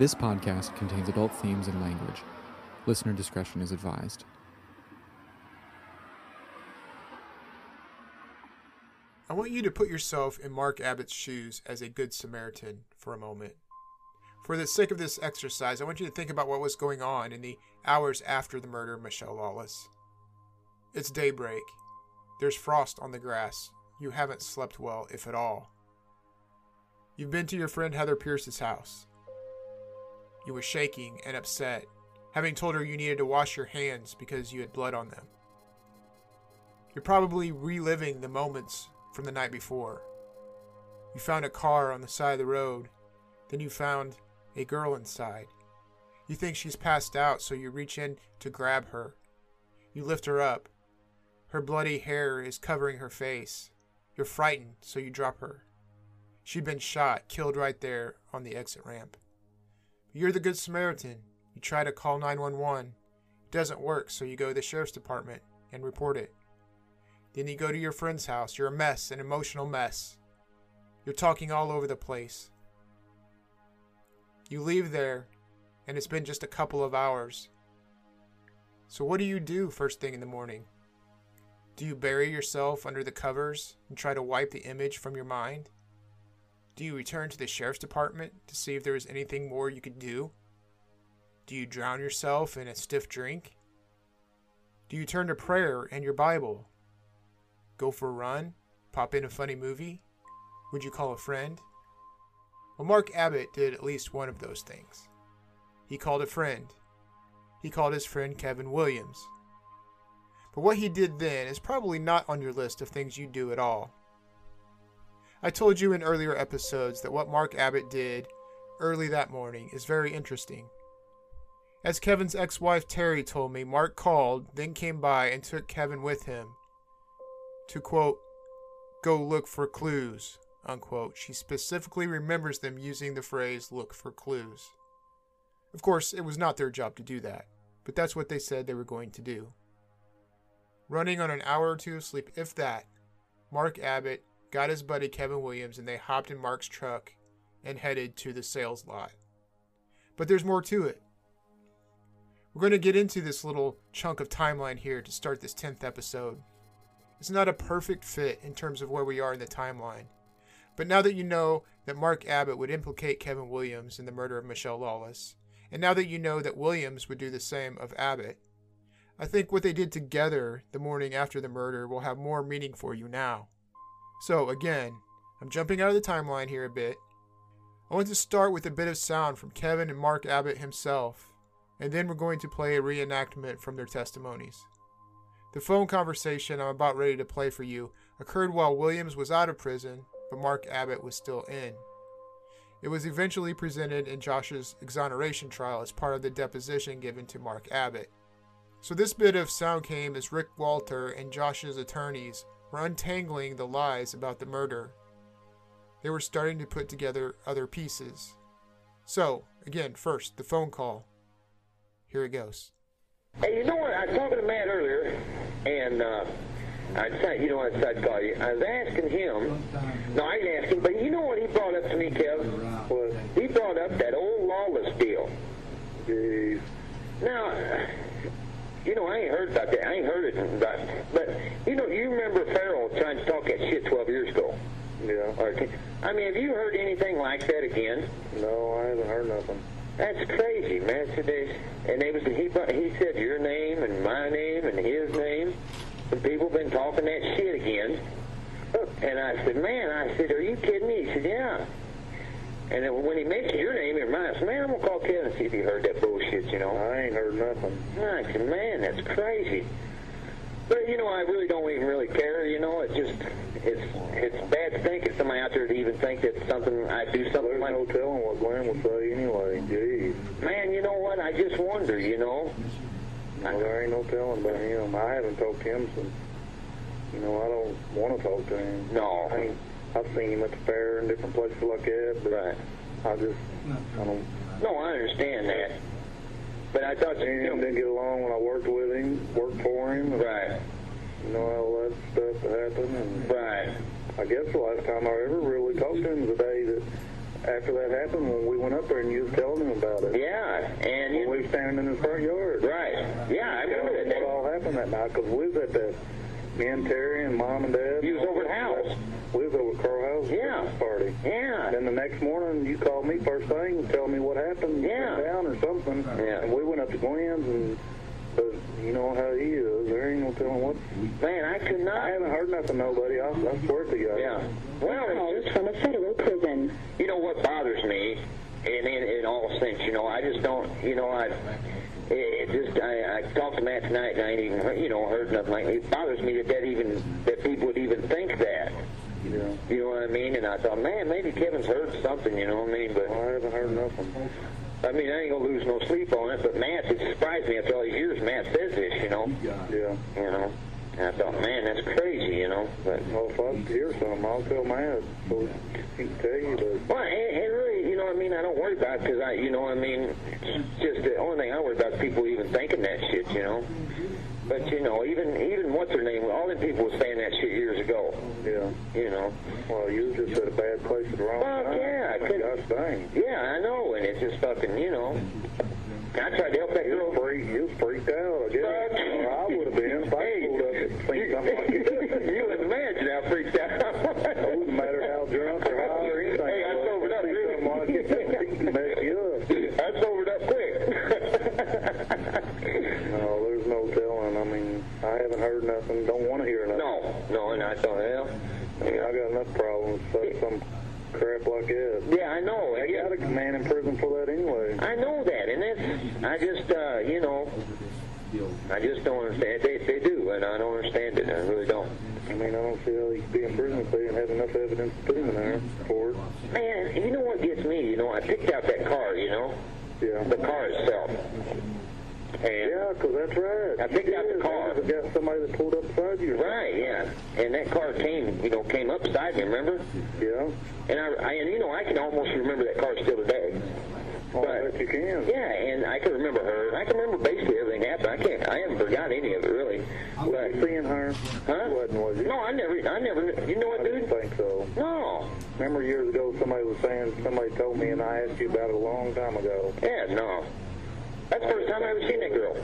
This podcast contains adult themes and language. Listener discretion is advised. I want you to put yourself in Mark Abbott's shoes as a good Samaritan for a moment. For the sake of this exercise, I want you to think about what was going on in the hours after the murder of Michelle Lawless. It's daybreak. There's frost on the grass. You haven't slept well, if at all. You've been to your friend Heather Pierce's house. You were shaking and upset, having told her you needed to wash your hands because you had blood on them. You're probably reliving the moments from the night before. You found a car on the side of the road, then you found a girl inside. You think she's passed out, so you reach in to grab her. You lift her up. Her bloody hair is covering her face. You're frightened, so you drop her. She'd been shot, killed right there on the exit ramp. You're the Good Samaritan. You try to call 911. It doesn't work, so you go to the sheriff's department and report it. Then you go to your friend's house. You're a mess, an emotional mess. You're talking all over the place. You leave there, and it's been just a couple of hours. So, what do you do first thing in the morning? Do you bury yourself under the covers and try to wipe the image from your mind? Do you return to the sheriff's department to see if there is anything more you could do? Do you drown yourself in a stiff drink? Do you turn to prayer and your Bible? Go for a run? Pop in a funny movie? Would you call a friend? Well, Mark Abbott did at least one of those things. He called a friend. He called his friend Kevin Williams. But what he did then is probably not on your list of things you do at all. I told you in earlier episodes that what Mark Abbott did early that morning is very interesting. As Kevin's ex wife Terry told me, Mark called, then came by and took Kevin with him to quote, go look for clues, unquote. She specifically remembers them using the phrase look for clues. Of course, it was not their job to do that, but that's what they said they were going to do. Running on an hour or two of sleep, if that, Mark Abbott got his buddy Kevin Williams and they hopped in Mark's truck and headed to the sales lot. But there's more to it. We're going to get into this little chunk of timeline here to start this 10th episode. It's not a perfect fit in terms of where we are in the timeline. But now that you know that Mark Abbott would implicate Kevin Williams in the murder of Michelle Lawless, and now that you know that Williams would do the same of Abbott, I think what they did together the morning after the murder will have more meaning for you now. So, again, I'm jumping out of the timeline here a bit. I want to start with a bit of sound from Kevin and Mark Abbott himself, and then we're going to play a reenactment from their testimonies. The phone conversation I'm about ready to play for you occurred while Williams was out of prison, but Mark Abbott was still in. It was eventually presented in Josh's exoneration trial as part of the deposition given to Mark Abbott. So this bit of sound came as Rick Walter and Josh's attorneys were untangling the lies about the murder. They were starting to put together other pieces. So, again, first, the phone call. Here it goes. Hey, you know what? I was talking to Matt earlier, and uh, I decided, you know what I decided to call you. I was asking him, no, I didn't ask him, but you know what he brought up to me, Kev? Well, he brought up that old lawless deal. Jeez. Now, you know, I ain't heard about that. I ain't heard it about But, you know, you remember Farrell trying to talk that shit 12 years ago. Yeah. Or, I mean, have you heard anything like that again? No, I haven't heard nothing. That's crazy, man. They, and they was he he said your name and my name and his name, and people been talking that shit again. And I said, man, I said, are you kidding me? He said, yeah. And then when he mentioned your name, he reminded us, man, I'm gonna call Kevin and see if he heard that bullshit, you know. I ain't heard nothing. I said, man, that's crazy. But you know, I really don't even really care. You know, it's just it's it's bad to think of somebody out there to even think that something I do something There's like. no telling what Glenn will say anyway. Jeez. Man, you know what? I just wonder. You know. Well, there ain't no telling about him. I haven't talked to him since. You know, I don't want to talk to him. No. I ain't, I've seen him at the fair and different places like that, but Right. I just, I don't. No, I understand that. But I thought you know, didn't get along when I worked with him, worked for him. right, You know, all that stuff that happened. And right. I guess the last time I ever really talked to him was the day that after that happened, when we went up there and you was telling him about it. Yeah, and you, we was standing in his front yard. right. Yeah, I remember that. what all happened that night, because we was at that, me and Terry and Mom and Dad. You was over at the house. We was over at Carl House's Yeah. Christmas party. Yeah. Then the next morning, you called me first thing, telling me what happened Yeah. down or something. Yeah. And we went up to Glenn's, and but you know how he is. There ain't no telling what. Man, I could not. I haven't heard nothing. Nobody. I, I swear to you. Yeah. Well, Calls it's just, from a federal prison. you know what bothers me, in, in in all sense, you know, I just don't, you know, I. It, it just I, I talked to Matt tonight and I ain't even heard, you know heard nothing like it bothers me that that even that people would even think that Yeah. you know what I mean and I thought man maybe Kevin's heard something you know what I mean but I haven't heard nothing. I mean I ain't gonna lose no sleep on it but Matt it surprised me after all these years Matt says this you know Yeah. you know and I thought man that's crazy you know but Well, if I hear something, I'll tell Matt. So he can tell you, but Well, and, and really, you know what I mean? I don't worry about it because I, you know what I mean? Just the only thing I worry about is people even thinking that shit, you know? But, you know, even, even what's her name? All them people was saying that shit years ago, yeah. you know? Well, you was just at a bad place at the wrong Well, time. yeah, I couldn't- dang. Yeah, I know, and it's just fucking, you know. I tried to help that You girl. was freaked, you freaked out, I guess. Fuck. Or I would have been if I Hey, pulled up and seen something like that. you would imagine how freaked out. It wouldn't matter how drunk or high or anything. Hey, I sobered up, See dude. something that seat mess you up. I sobered up quick. No, there's no telling. I mean, I haven't heard nothing. Don't want to hear nothing. no, no, and I thought, well, I mean, I got enough problems with some crap like that. yeah, I know. They got a man in prison for that anyway. I know that, and that's I just uh, you know I just don't understand. They they do, and I don't understand it. I really don't. I mean, I don't see how he could be in prison if they didn't have enough evidence to put him in there for it. Man, you know what gets me? You know, I picked out that car. You know, Yeah. the car itself, and Yeah, 'cause that's right. I picked out the car. They got somebody that pulled up beside you. right, yeah, and that car came, you know, came up beside me. Remember? Yeah. And I, I and you know, I can almost remember that car still today. Oh, I But- bet you can. Yeah, and I can remember her. I can remember basically everything happened. I can't. I haven't forgot any of it really. But Seeing her. Huh? You wasn't, was you? no, I never. I never. You know what, I didn't dude? think so. No. Remember years ago somebody was saying, somebody told me and I asked you about it a long time ago. Yeah, no. That's the first time I ever seen that girl.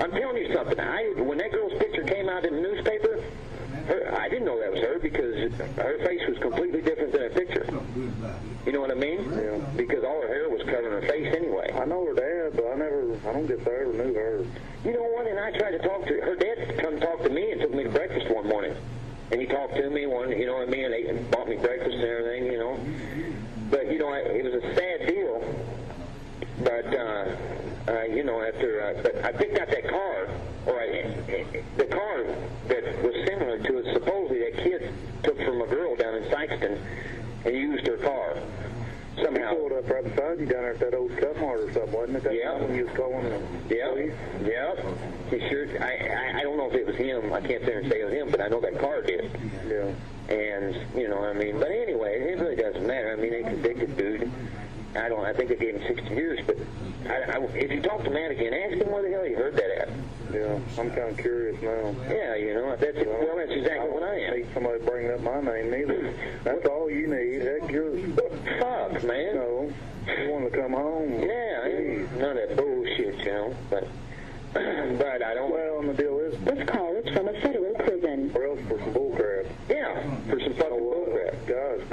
I'm telling you something. I when that girl's picture came out in the newspaper, her, I didn't know that was her because her face was completely different than her picture. You know what I mean? Yeah. Because all her hair was covering her face anyway. I know her dad, but I never, I don't guess I ever knew her. You know what? And I tried to talk to her dad. Come talk to me and took me to breakfast one morning. And he talked to me one, you know what I mean, and, ate, and bought me breakfast and everything, you know. But you know, I, it was a sad deal. But uh, uh, you know, after uh, but I picked out that car, or I, the car that was similar to it. Supposedly, that kid took from a girl down in Sikeston and used her car He somehow. pulled up right beside you down there at that old cut mart or something, wasn't it? That Yeah. time when you was calling the Yeah, police? yeah. He sure. I, I I don't know if it was him. I can't sit and say it was him, but I know that car did. Yeah. And you know, I mean, but anyway, it really doesn't matter. I mean, they convicted dude. I don't. I think they gave him 60 years. But I, I, if you talk to Matt again, ask him where the hell he heard that at. Yeah. I'm kind of curious now. Yeah, you know, if that's well, that's exactly what I don't am. need somebody bringing up my name neither. That's all you need. Heck, you're, Fuck, you man. know, you want to come home. Yeah, I none of that bullshit, you know. But but I don't. Well, and the deal is, This call is from a federal prison. or else for some bullcrap. Yeah, for some fucking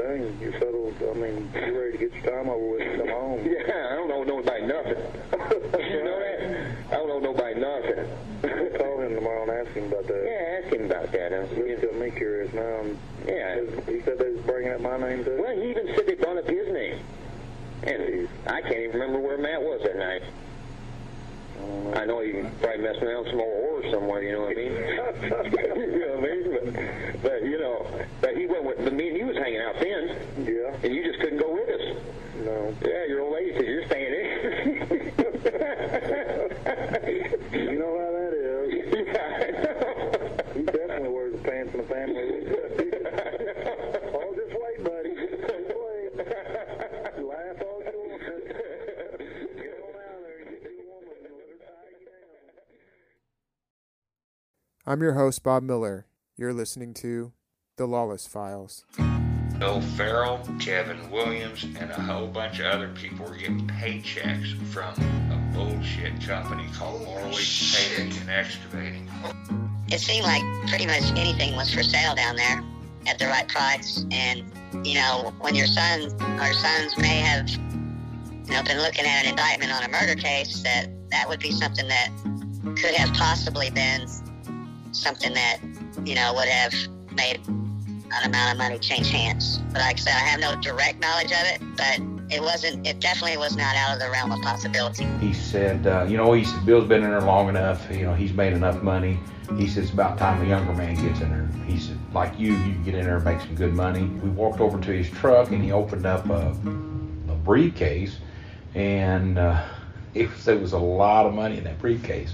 dang, you settled. I mean, you ready to get your time over with and come home. Yeah, I don't know nobody nothing. you know that? I don't know nobody nothing. Call him tomorrow and ask him about that. yeah, ask him about that. Huh? It's got me curious now. Yeah. He said they was bringing up my name too. Well, he even said they brought up his name. And I can't even remember where Matt was that night. I know he probably messing around with some old horse somewhere, you know what I mean? you know what I mean? But, but, you know, but he went with, but me and you was hanging out then, Yeah. and you just couldn't go with us. No. Yeah, your old lady said you're staying in. You know how that is. yeah, I know. He definitely wears the pants in the family. oh, just wait, buddy. Just wait. Laugh all you want. Get on out there and get your woman and let her tie you down. I'm your host, Bob Miller. You're listening to The Lawless Files. Bill Farrell, Kevin Williams, and a whole bunch of other people were getting paychecks from a bullshit company called Morley Paving and Excavating. it seemed like pretty much anything was for sale down there at the right price. And, you know, when your son our sons may have, you know, been looking at an indictment on a murder case, that that would be something that could have possibly been something that, you know, would have made an amount of money change hands. But like I said, I have no direct knowledge of it, but it wasn't, it definitely was not out of the realm of possibility. He said, uh, you know, he said, Bill's been in there long enough. You know, he's made enough money. He said, it's about time a younger man gets in there. He said, like you, you can get in there and make some good money. We walked over to his truck and he opened up a, a briefcase and uh, it, was, there was a lot of money in that briefcase.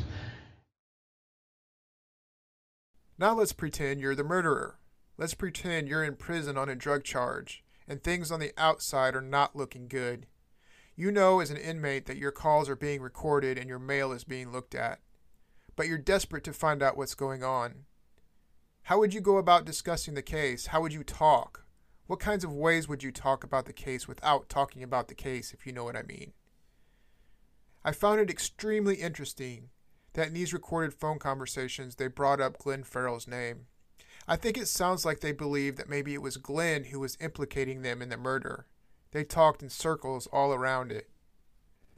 Now let's pretend you're the murderer. Let's pretend you're in prison on a drug charge and things on the outside are not looking good. You know as an inmate that your calls are being recorded and your mail is being looked at. But you're desperate to find out what's going on. How would you go about discussing the case? How would you talk? What kinds of ways would you talk about the case without talking about the case, if you know what I mean? I found it extremely interesting that in these recorded phone conversations they brought up Glenn Farrell's name. I think it sounds like they believed that maybe it was Glenn who was implicating them in the murder. They talked in circles all around it.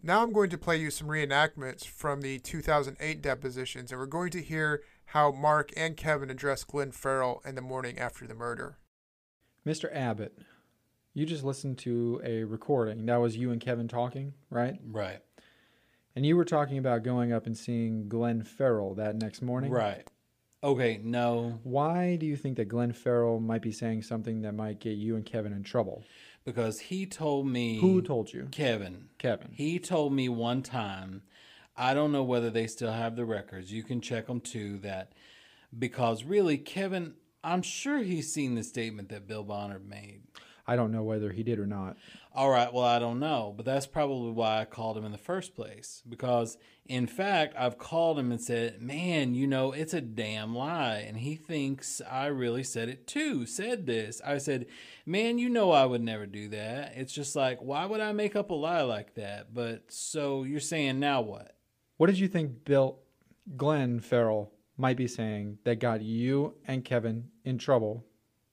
Now I'm going to play you some reenactments from the 2008 depositions, and we're going to hear how Mark and Kevin addressed Glenn Farrell in the morning after the murder. Mr. Abbott, you just listened to a recording. That was you and Kevin talking, right? Right. And you were talking about going up and seeing Glenn Farrell that next morning. Right. Okay, no, Why do you think that Glenn Farrell might be saying something that might get you and Kevin in trouble? because he told me. Who told you? Kevin. Kevin. He told me one time, I don't know whether they still have the records. You can check them too. That because really, Kevin, I'm sure he's seen the statement that Bill Bonner made. I don't know whether he did or not. All right, well, I don't know, but that's probably why I called him in the first place. Because, in fact, I've called him and said, Man, you know, it's a damn lie. And he thinks I really said it too, said this. I said, Man, you know, I would never do that. It's just like, why would I make up a lie like that? But so you're saying now what? What did you think Bill Glenn Farrell might be saying that got you and Kevin in trouble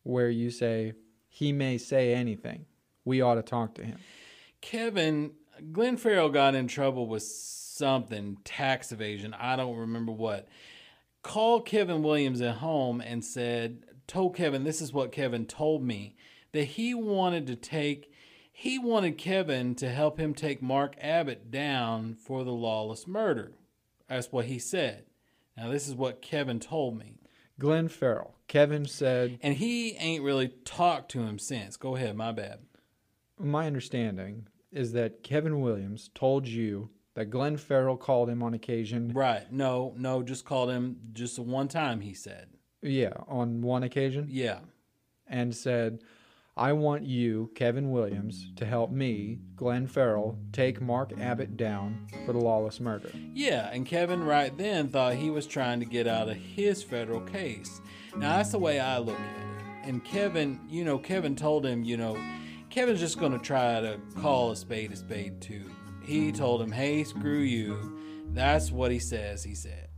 where you say he may say anything? We ought to talk to him. Kevin, Glenn Farrell got in trouble with something, tax evasion. I don't remember what. Called Kevin Williams at home and said, told Kevin, this is what Kevin told me, that he wanted to take, he wanted Kevin to help him take Mark Abbott down for the lawless murder. That's what he said. Now, this is what Kevin told me. Glenn Farrell. Kevin said, And he ain't really talked to him since. Go ahead, my bad. My understanding is that Kevin Williams told you that Glenn Farrell called him on occasion. Right. No, no, just called him just one time, he said. Yeah, on one occasion. Yeah. And said, I want you, Kevin Williams, to help me, Glenn Farrell, take Mark Abbott down for the lawless murder. Yeah, and Kevin right then thought he was trying to get out of his federal case. Now, that's the way I look at it. And Kevin, you know, Kevin told him, you know, Kevin's just going to try to call a spade a spade too. He told him, hey, screw you. That's what he says, he said.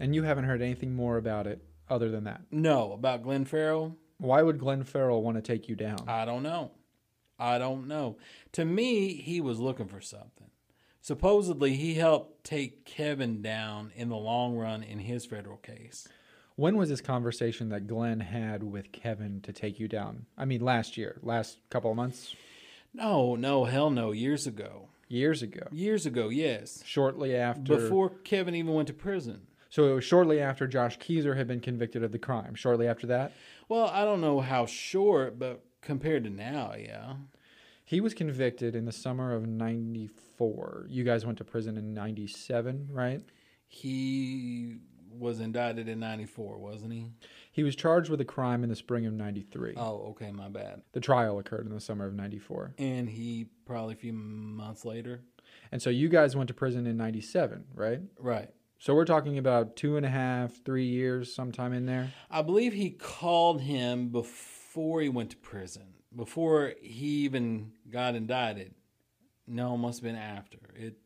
And you haven't heard anything more about it other than that. No, about Glenn Farrell? Why would Glenn Farrell want to take you down? I don't know. I don't know. To me, he was looking for something. Supposedly, he helped take Kevin down in the long run in his federal case. When was this conversation that Glenn had with Kevin to take you down? I mean, last year, last couple of months, No, no, hell no, years ago. years ago, Years ago, yes. shortly after. Before Kevin even went to prison. So it was shortly after Josh Kezer had been convicted of the crime. Shortly after that, Well, I don't know how short, but compared to now, yeah. he was convicted in the summer of '94. You guys went to prison in '97, right? He was indicted in 94, wasn't he? He was charged with a crime in the spring of '93. Oh, okay, my bad. The trial occurred in the summer of '94, And he probably a few months later. and so you guys went to prison in '97, right? Right. So we're talking about two and a half, three years, sometime in there. I believe he called him before he went to prison, before he even got indicted. No, it must have been after. It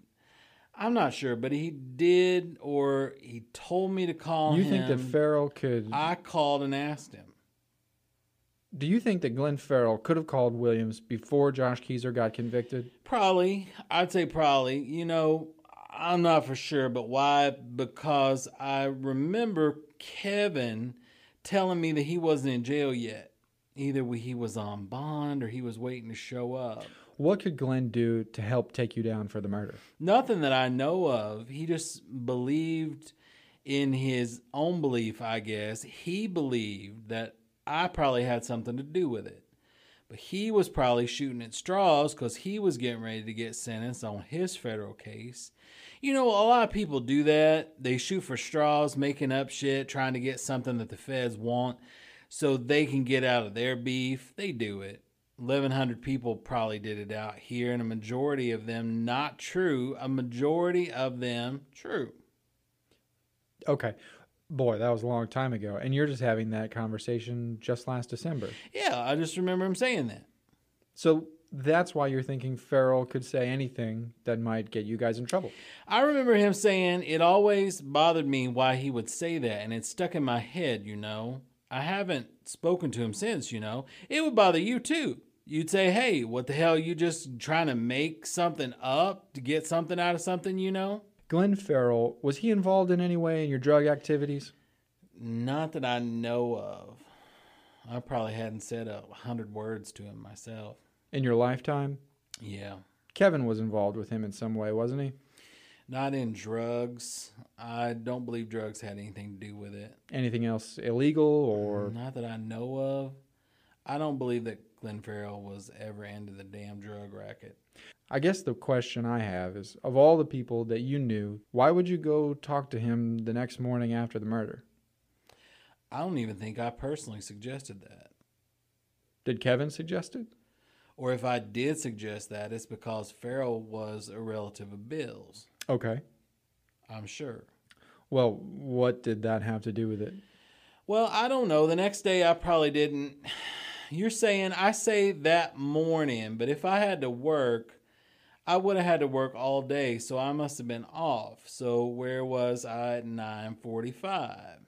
I'm not sure, but he did or he told me to call him. You him. think that Farrell could? I called and asked him. do you think that Glenn Farrell could have called Williams before Josh Kezer got convicted? Probably. I'd say probably. You know, I'm not for sure, but why? Because I remember Kevin telling me that he wasn't in jail yet. Either he was on bond or he was waiting to show up. What could Glenn do to help take you down for the murder? Nothing that I know of. He just believed in his own belief, I guess. He believed that I probably had something to do with it. But he was probably shooting at straws because he was getting ready to get sentenced on his federal case. You know, a lot of people do that. They shoot for straws, making up shit, trying to get something that the feds want so they can get out of their beef. They do it. 1,100 people probably did it out here, and a majority of them not true. A majority of them true. Okay. Boy, that was a long time ago. And you're just having that conversation just last December. Yeah, I just remember him saying that. So that's why you're thinking Farrell could say anything that might get you guys in trouble. I remember him saying it always bothered me why he would say that, and it stuck in my head, you know. I haven't spoken to him since, you know. It would bother you too. You'd say, hey, what the hell? You just trying to make something up to get something out of something, you know? Glenn Farrell, was he involved in any way in your drug activities? Not that I know of. I probably hadn't said a hundred words to him myself. In your lifetime? Yeah. Kevin was involved with him in some way, wasn't he? Not in drugs. I don't believe drugs had anything to do with it. Anything else illegal or mm, Not that I know of. I don't believe that Glenn Farrell was ever into the damn drug racket. I guess the question I have is of all the people that you knew, why would you go talk to him the next morning after the murder? I don't even think I personally suggested that. Did Kevin suggest it? Or if I did suggest that, it's because Farrell was a relative of Bill's. Okay. I'm sure. Well, what did that have to do with it? Well, I don't know. The next day I probably didn't. You're saying I say that morning, but if I had to work, I would have had to work all day, so I must have been off. So where was I at 9:45?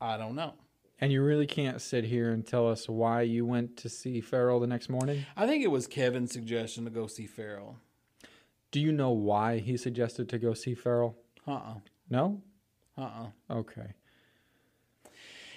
I don't know. And you really can't sit here and tell us why you went to see Farrell the next morning? I think it was Kevin's suggestion to go see Farrell. Do you know why he suggested to go see Farrell? Uh-uh. No? Uh-uh. Okay.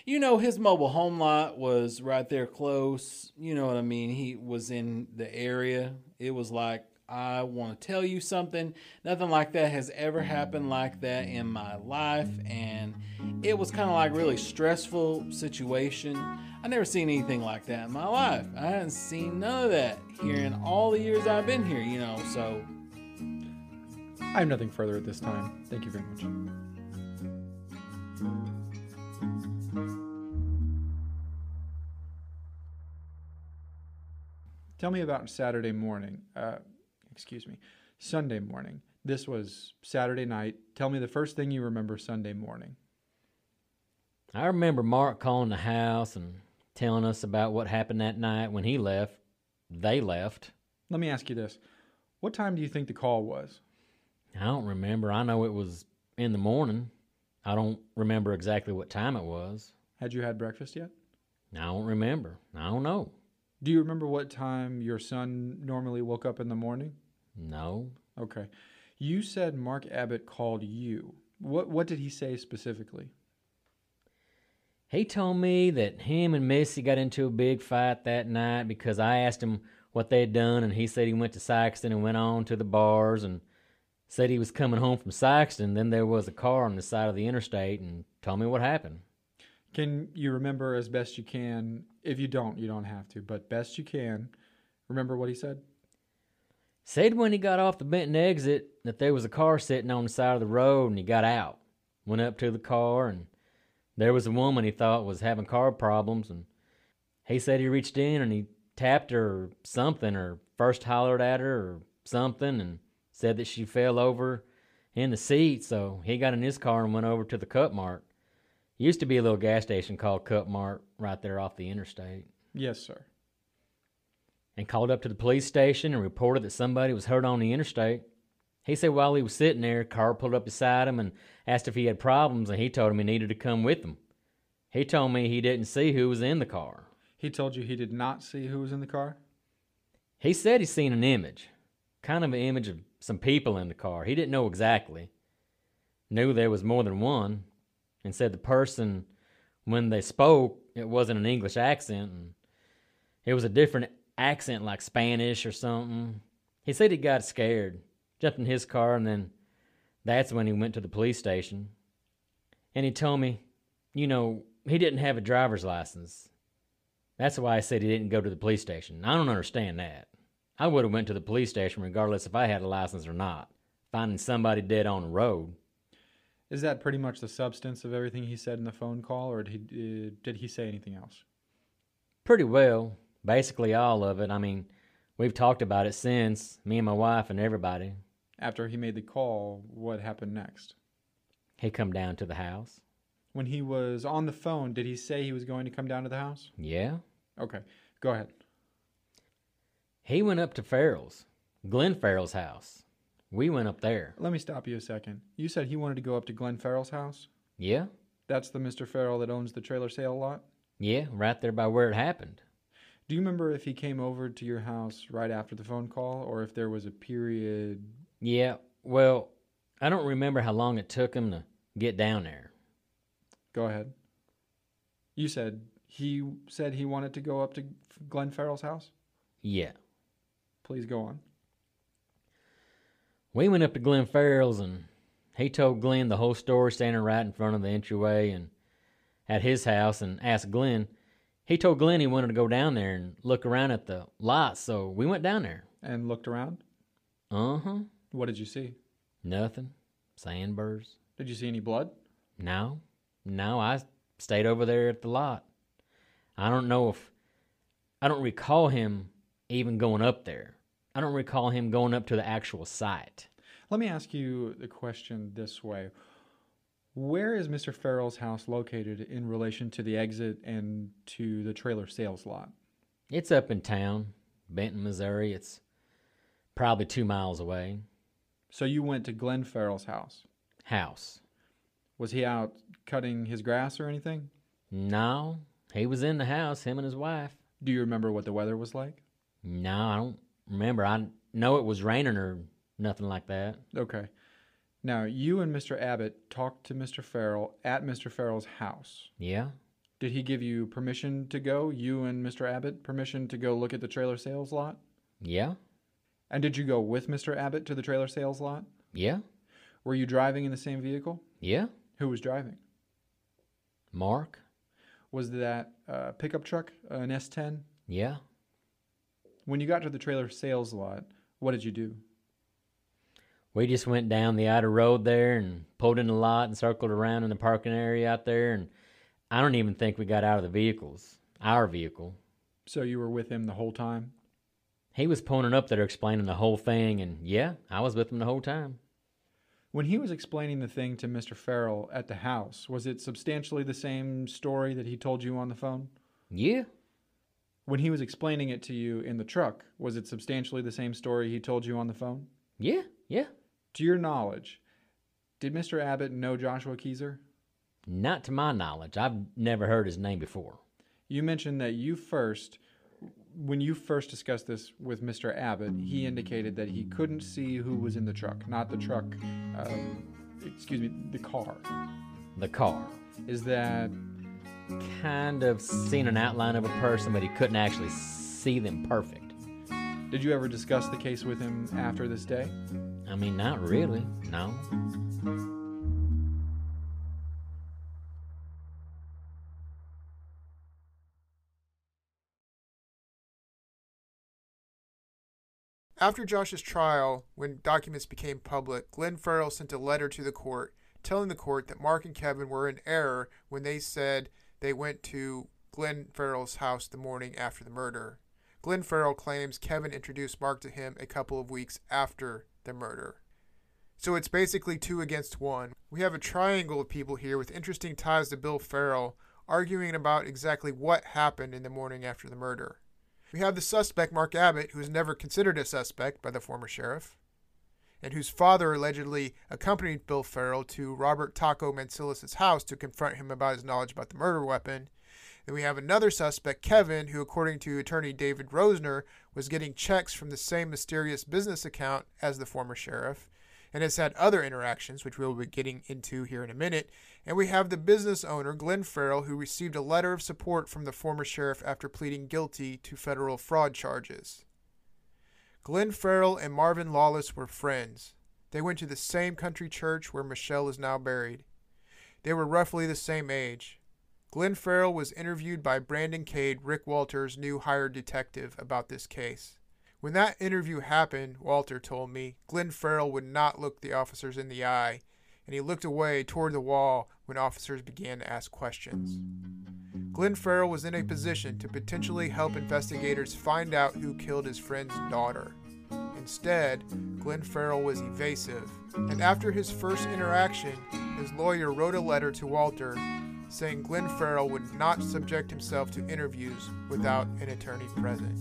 You know, his mobile home lot was right there close. You know what I mean? He was in the area. It was like, I want to tell you something. Nothing like that has ever happened like that in my life. And it was kind of like really stressful situation. I never seen anything like that in my life. I hadn't seen none of that here in all the years I've been here, you know, so I have nothing further at this time. Thank you very much. Tell me about Saturday morning. Uh, excuse me, Sunday morning. This was Saturday night. Tell me the first thing you remember Sunday morning. I remember Mark calling the house and telling us about what happened that night when he left. They left. Let me ask you this. What time do you think the call was? I don't remember. I know it was in the morning. I don't remember exactly what time it was. Had you had breakfast yet? I don't remember. I don't know. Do you remember what time your son normally woke up in the morning? No. Okay. You said Mark Abbott called you. What what did he say specifically? He told me that him and Missy got into a big fight that night because I asked him what they had done, and he said he went to Sikeston and went on to the bars and said he was coming home from Sikeston. Then there was a car on the side of the interstate and told me what happened. Can you remember as best you can? If you don't, you don't have to, but best you can, remember what he said? Said when he got off the Benton exit that there was a car sitting on the side of the road and he got out. Went up to the car and there was a woman he thought was having car problems and he said he reached in and he tapped her or something or first hollered at her or something and said that she fell over in the seat so he got in his car and went over to the Cup Mart. Used to be a little gas station called Cup Mart right there off the interstate. Yes, sir. And called up to the police station and reported that somebody was hurt on the interstate. He said while he was sitting there, a car pulled up beside him and asked if he had problems, and he told him he needed to come with him. He told me he didn't see who was in the car. He told you he did not see who was in the car? He said he seen an image, kind of an image of some people in the car. He didn't know exactly. Knew there was more than one, and said the person, when they spoke, it wasn't an English accent, and it was a different accent like Spanish or something. He said he got scared, jumped in his car, and then that's when he went to the police station. And he told me, you know, he didn't have a driver's license. That's why I said he didn't go to the police station. I don't understand that. I would have went to the police station regardless if I had a license or not. Finding somebody dead on the road. Is that pretty much the substance of everything he said in the phone call, or did he, uh, did he say anything else? Pretty well. Basically all of it. I mean, we've talked about it since, me and my wife and everybody. After he made the call, what happened next? He come down to the house. When he was on the phone, did he say he was going to come down to the house? Yeah. Okay, go ahead. He went up to Farrell's, Glenn Farrell's house. We went up there. Let me stop you a second. You said he wanted to go up to Glenn Farrell's house? Yeah? That's the Mr. Farrell that owns the trailer sale lot? Yeah, right there by where it happened. Do you remember if he came over to your house right after the phone call or if there was a period? Yeah, well, I don't remember how long it took him to get down there. Go ahead. You said he said he wanted to go up to Glenn Farrell's house? Yeah. Please go on. We went up to Glenn Farrell's and he told Glenn the whole story standing right in front of the entryway and at his house and asked Glenn. He told Glenn he wanted to go down there and look around at the lot, so we went down there. And looked around? Uh huh. What did you see? Nothing. Sandburrs. Did you see any blood? No. No, I stayed over there at the lot. I don't know if. I don't recall him even going up there. I don't recall him going up to the actual site. Let me ask you the question this way Where is Mr. Farrell's house located in relation to the exit and to the trailer sales lot? It's up in town, Benton, Missouri. It's probably two miles away. So you went to Glenn Farrell's house? House. Was he out cutting his grass or anything? No, he was in the house, him and his wife. Do you remember what the weather was like? No, I don't remember. I know it was raining or nothing like that. Okay. Now, you and Mr. Abbott talked to Mr. Farrell at Mr. Farrell's house. Yeah. Did he give you permission to go? You and Mr. Abbott permission to go look at the trailer sales lot? Yeah. And did you go with Mr. Abbott to the trailer sales lot? Yeah. Were you driving in the same vehicle? Yeah. Who was driving? Mark? Was that a pickup truck, an S10? Yeah. When you got to the trailer sales lot, what did you do? We just went down the outer road there and pulled in the lot and circled around in the parking area out there. And I don't even think we got out of the vehicles, our vehicle. So you were with him the whole time? He was pointing up there explaining the whole thing. And yeah, I was with him the whole time. When he was explaining the thing to Mr. Farrell at the house, was it substantially the same story that he told you on the phone? Yeah. When he was explaining it to you in the truck, was it substantially the same story he told you on the phone? Yeah, yeah. To your knowledge, did Mr. Abbott know Joshua Kezer? Not to my knowledge. I've never heard his name before. You mentioned that you first, when you first discussed this with Mr. Abbott, he indicated that he couldn't see who was in the truck, not the truck, um, excuse me, the car. The car. Is that kind of seen an outline of a person, but he couldn't actually see them perfect. Did you ever discuss the case with him after this day? I mean, not really, no. After Josh's trial, when documents became public, Glenn Farrell sent a letter to the court telling the court that Mark and Kevin were in error when they said they went to Glenn Farrell's house the morning after the murder. Glenn Farrell claims Kevin introduced Mark to him a couple of weeks after the murder. So it's basically two against one. We have a triangle of people here with interesting ties to Bill Farrell arguing about exactly what happened in the morning after the murder. We have the suspect, Mark Abbott, who was never considered a suspect by the former sheriff, and whose father allegedly accompanied Bill Farrell to Robert Taco Mansilis' house to confront him about his knowledge about the murder weapon. Then we have another suspect, Kevin, who, according to attorney David Rosner, was getting checks from the same mysterious business account as the former sheriff and has had other interactions, which we'll be getting into here in a minute. And we have the business owner, Glenn Farrell, who received a letter of support from the former sheriff after pleading guilty to federal fraud charges. Glenn Farrell and Marvin Lawless were friends. They went to the same country church where Michelle is now buried. They were roughly the same age. Glenn Farrell was interviewed by Brandon Cade, Rick Walter's new hired detective, about this case. When that interview happened, Walter told me, Glenn Farrell would not look the officers in the eye, and he looked away toward the wall when officers began to ask questions. Glenn Farrell was in a position to potentially help investigators find out who killed his friend's daughter. Instead, Glenn Farrell was evasive, and after his first interaction, his lawyer wrote a letter to Walter saying Glenn Farrell would not subject himself to interviews without an attorney present.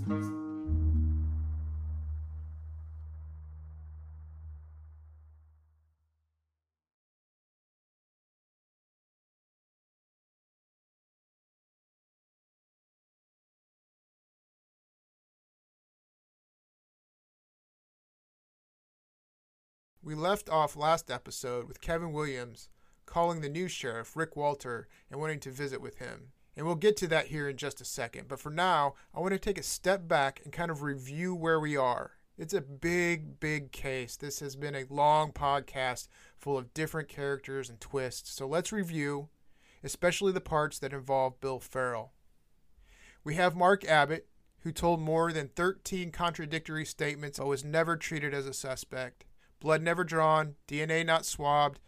We left off last episode with Kevin Williams calling the new sheriff, Rick Walter, and wanting to visit with him. And we'll get to that here in just a second. But for now, I want to take a step back and kind of review where we are. It's a big, big case. This has been a long podcast full of different characters and twists. So let's review, especially the parts that involve Bill Farrell. We have Mark Abbott, who told more than 13 contradictory statements but was never treated as a suspect blood never drawn, DNA not swabbed,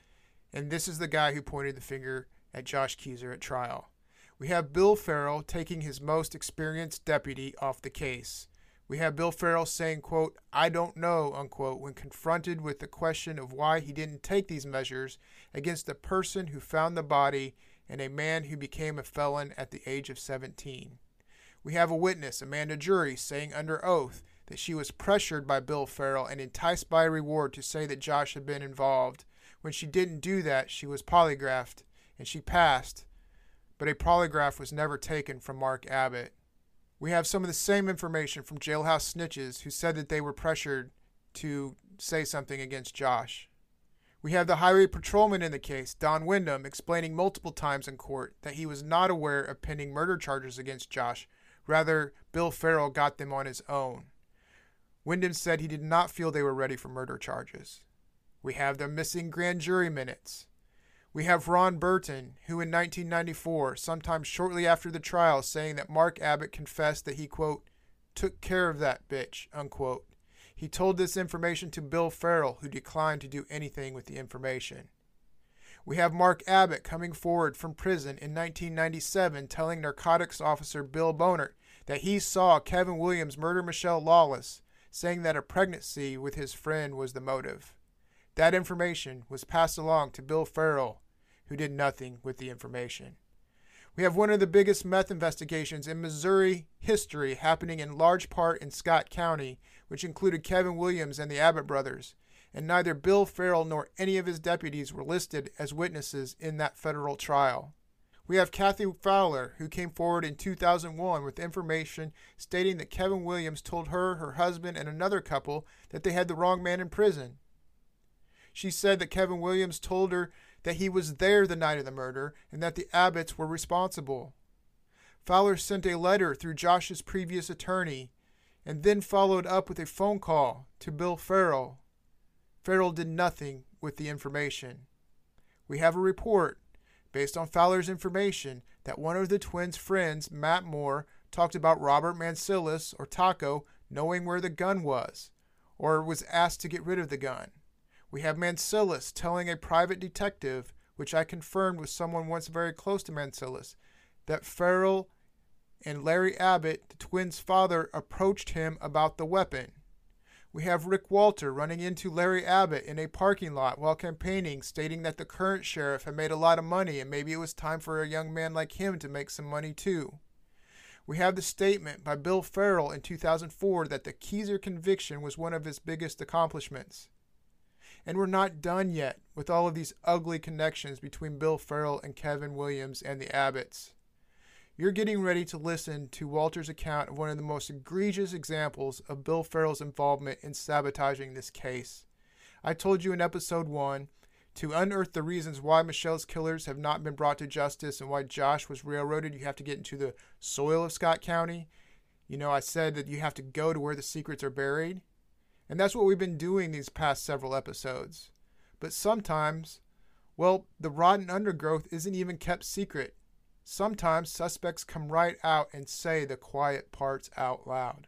and this is the guy who pointed the finger at Josh Kezer at trial. We have Bill Farrell taking his most experienced deputy off the case. We have Bill Farrell saying, quote, I don't know, unquote, when confronted with the question of why he didn't take these measures against a person who found the body and a man who became a felon at the age of 17. We have a witness, Amanda Jury, saying under oath that she was pressured by Bill Farrell and enticed by a reward to say that Josh had been involved. When she didn't do that, she was polygraphed and she passed, but a polygraph was never taken from Mark Abbott. We have some of the same information from jailhouse snitches who said that they were pressured to say something against Josh. We have the highway patrolman in the case, Don Wyndham, explaining multiple times in court that he was not aware of pending murder charges against Josh. Rather, Bill Farrell got them on his own. Wyndham said he did not feel they were ready for murder charges. We have the missing grand jury minutes. We have Ron Burton, who in 1994, sometime shortly after the trial, saying that Mark Abbott confessed that he, quote, took care of that bitch, unquote. He told this information to Bill Farrell, who declined to do anything with the information. We have Mark Abbott coming forward from prison in 1997 telling narcotics officer Bill Bonert that he saw Kevin Williams murder Michelle Lawless saying that a pregnancy with his friend was the motive. That information was passed along to Bill Farrell, who did nothing with the information. We have one of the biggest meth investigations in Missouri history happening in large part in Scott County, which included Kevin Williams and the Abbott brothers, and neither Bill Farrell nor any of his deputies were listed as witnesses in that federal trial. We have Kathy Fowler, who came forward in 2001 with information stating that Kevin Williams told her, her husband, and another couple that they had the wrong man in prison. She said that Kevin Williams told her that he was there the night of the murder and that the Abbotts were responsible. Fowler sent a letter through Josh's previous attorney and then followed up with a phone call to Bill Farrell. Farrell did nothing with the information. We have a report based on Fowler's information that one of the twins' friends, Matt Moore, talked about Robert Mansilis or Taco knowing where the gun was, or was asked to get rid of the gun. We have Mansilis telling a private detective, which I confirmed with someone once very close to Mansilis, that Farrell and Larry Abbott, the twins' father, approached him about the weapon. We have Rick Walter running into Larry Abbott in a parking lot while campaigning, stating that the current sheriff had made a lot of money and maybe it was time for a young man like him to make some money too. We have the statement by Bill Farrell in 2004 that the Kezer conviction was one of his biggest accomplishments. And we're not done yet with all of these ugly connections between Bill Farrell and Kevin Williams and the Abbotts. You're getting ready to listen to Walter's account of one of the most egregious examples of Bill Farrell's involvement in sabotaging this case. I told you in episode 1 to unearth the reasons why Michelle's killers have not been brought to justice and why Josh was railroaded, you have to get into the soil of Scott County. You know, I said that you have to go to where the secrets are buried. And that's what we've been doing these past several episodes. But sometimes, well, the rotten undergrowth isn't even kept secret. Sometimes suspects come right out and say the quiet parts out loud.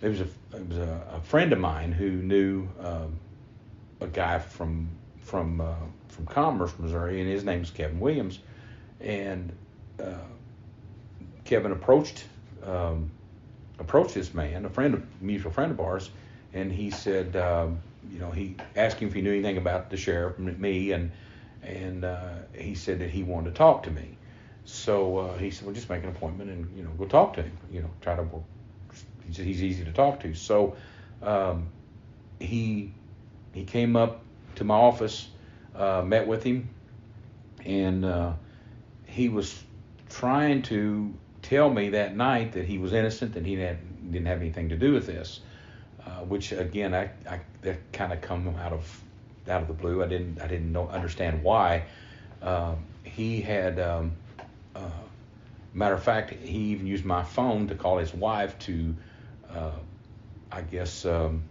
There was a, was a, a friend of mine who knew um, a guy from from uh, from Commerce, Missouri, and his name name's Kevin Williams. And uh, Kevin approached um, approached this man, a friend, of, mutual friend of ours, and he said, um, you know, he asked him if he knew anything about the sheriff, and me, and and uh, he said that he wanted to talk to me. So uh, he said, well, just make an appointment and you know go talk to him. You know, try to work. He said he's easy to talk to. So um, he he came up to my office, uh, met with him, and uh, he was trying to tell me that night that he was innocent and he didn't have anything to do with this. Uh, which again, I, I that kind of come out of out of the blue. I didn't I didn't know understand why. Um, he had, um, uh, matter of fact, he even used my phone to call his wife to, uh, I guess, um,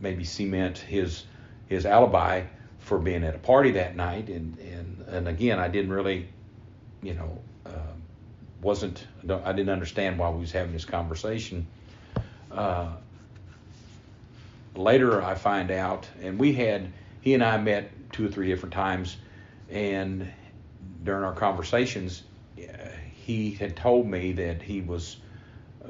maybe cement his his alibi for being at a party that night. And and and again, I didn't really, you know, uh, wasn't I didn't understand why we was having this conversation. Uh, later, I find out, and we had he and I met two or three different times, and during our conversations, uh, he had told me that he was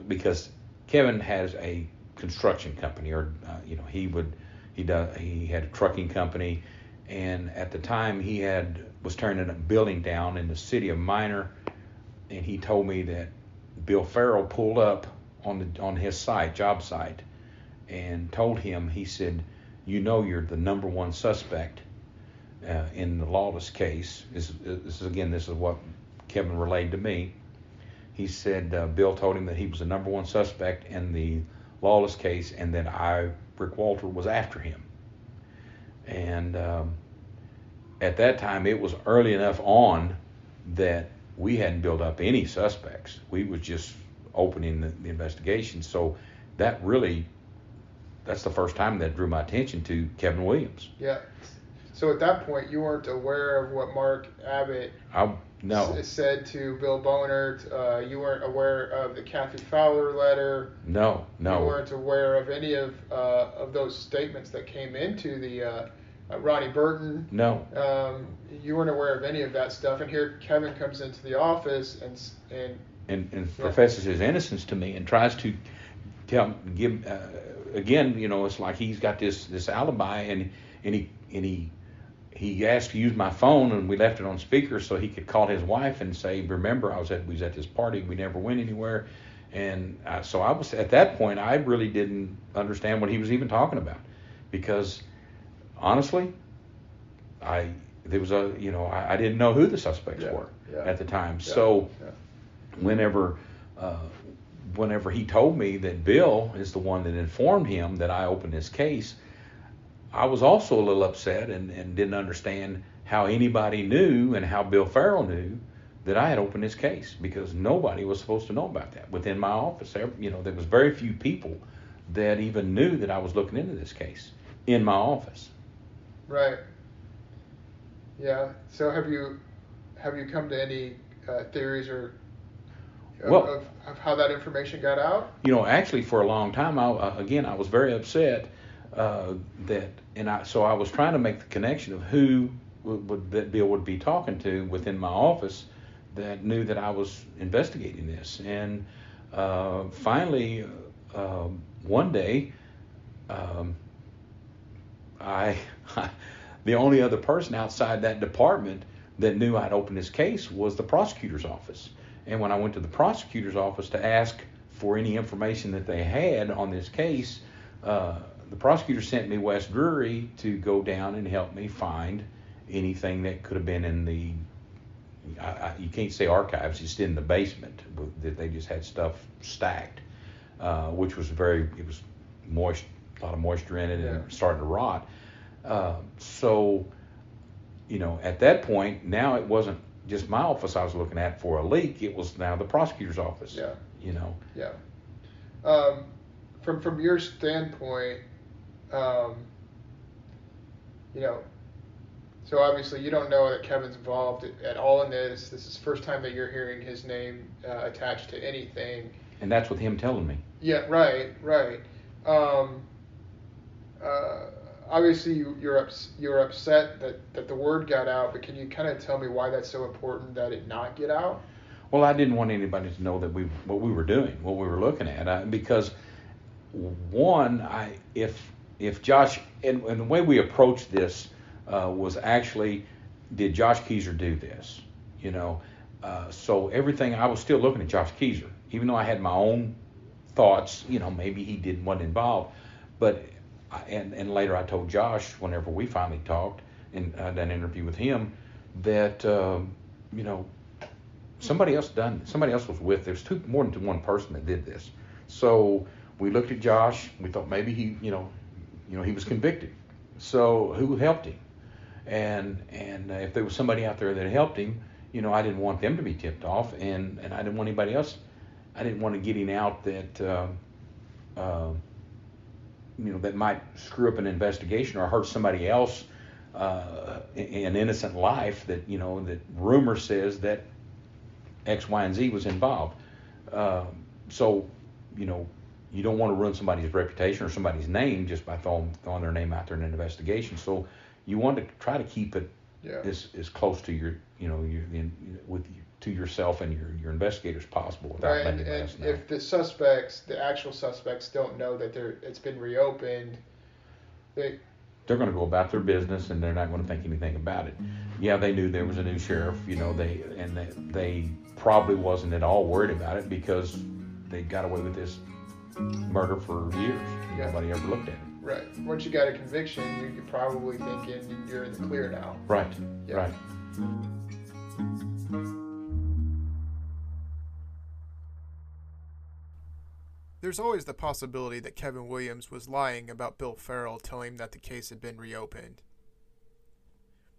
because Kevin has a construction company, or uh, you know, he would he does he had a trucking company, and at the time he had was turning a building down in the city of Miner, and he told me that Bill Farrell pulled up on the on his site, job site, and told him he said you know you're the number one suspect uh, in the lawless case. This, this, is again, this is what Kevin relayed to me. He said uh, Bill told him that he was the number one suspect in the lawless case, and that I, Rick Walter, was after him. And um, at that time, it was early enough on that we hadn't built up any suspects. We was just opening the, the investigation. So that really that's the first time that drew my attention to Kevin Williams. Yeah. So at that point, you weren't aware of what Mark Abbott I, no. s- said to Bill Bonert. Uh, you weren't aware of the Kathy Fowler letter. No, no. You weren't aware of any of uh, of those statements that came into the uh, uh, Ronnie Burton. No. Um, you weren't aware of any of that stuff. And here Kevin comes into the office and and and, and Yeah. professes his innocence to me and tries to tell give uh, again you know it's like he's got this this alibi and and he and he he asked to use my phone and we left it on speaker so he could call his wife and say remember I was at we was at this party we never went anywhere and uh, so I was at that point I really didn't understand what he was even talking about because honestly I there was a you know I, I didn't know who the suspects Yeah, were yeah. at the time Yeah, so whenever uh, whenever he told me that Bill is the one that informed him that I opened this case, I was also a little upset and, and didn't understand how anybody knew and how Bill Farrell knew that I had opened this case because nobody was supposed to know about that within my office. There, you know, there was very few people that even knew that I was looking into this case in my office. Right. Yeah. So have you have you come to any uh, theories or of, Well- of, of how that information got out? you know, actually for a long time, I, uh, again, I was very upset uh, that, and I, so I was trying to make the connection of who would, would that Bill would be talking to within my office that knew that I was investigating this, and uh, finally, um, one day, um, I, the only other person outside that department that knew I'd opened this case was the prosecutor's office. And when I went to the prosecutor's office to ask for any information that they had on this case, uh, the prosecutor sent me West Drury to go down and help me find anything that could have been in the I, I, you can't say archives, it's in the basement that they just had stuff stacked, uh, which was very, it was moist, a lot of moisture in it and starting to rot. Uh, so, you know, at that point, now it wasn't just my office I was looking at for a leak, it was now the prosecutor's office. Yeah. You know, Yeah. Um, from from your standpoint, um, you know, so obviously you don't know that Kevin's involved at, at all in this. This is the first time that you're hearing his name uh, attached to anything. and that's with him telling me. Yeah, right, right. Um, uh, obviously, you, you're ups, you're upset that, that the word got out, but can you kind of tell me why that's so important that it not get out? Well, I didn't want anybody to know that we what we were doing, what we were looking at, I, because one, I if if Josh and, and the way we approached this uh, was actually, did Josh Kezer do this? You know, uh, so everything I was still looking at Josh Kezer, even though I had my own thoughts. You know, maybe he didn't wasn't involved, but and and later I told Josh whenever we finally talked and I done an interview with him that um, you know somebody else done somebody else was with there's two more than one person that did this. So we looked at josh we thought maybe he you know you know he was convicted. So who helped him? And and if there was somebody out there that helped him you know i didn't want them to be tipped off and and i didn't want anybody else i didn't want to getting out that uh, uh, you know that might screw up an investigation or hurt somebody else uh, an innocent life that you know that rumor says that X, Y, and Z was involved. Uh, so, you know, you don't want to ruin somebody's reputation or somebody's name just by throwing, throwing their name out there in an investigation. So, you want to try to keep it Yeah. as, as close to your, you know, your in, with to yourself and your, your investigators possible without Right, and, letting and know. if the suspects, the actual suspects, don't know that they're, it's been reopened, they, they're going to go about their business and they're not going to think anything about it. Yeah, they knew there was a new sheriff, you know, they and they, they probably wasn't at all worried about it because they got away with this murder for years. Yeah. Nobody ever looked at it. right, once you got a conviction, you- you're probably thinking you're in the clear now. Right. Yeah. Right. There's always the possibility that Kevin Williams was lying about Bill Farrell telling him that the case had been reopened.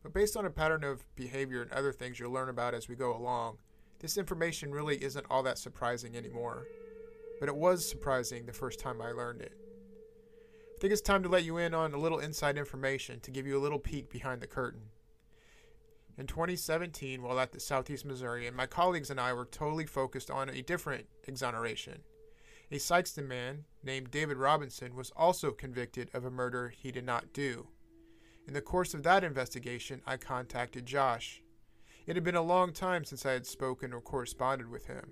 But based on a pattern of behavior and other things you'll learn about as we go along, this information really isn't all that surprising anymore. But it was surprising the first time I learned it. I think it's time to let you in on a little inside information to give you a little peek behind the curtain. In 2017, while at the Southeast Missourian, my colleagues and I were totally focused on a different exoneration. A Sikeston man named David Robinson was also convicted of a murder he did not do. In the course of that investigation, I contacted Josh. It had been a long time since I had spoken or corresponded with him.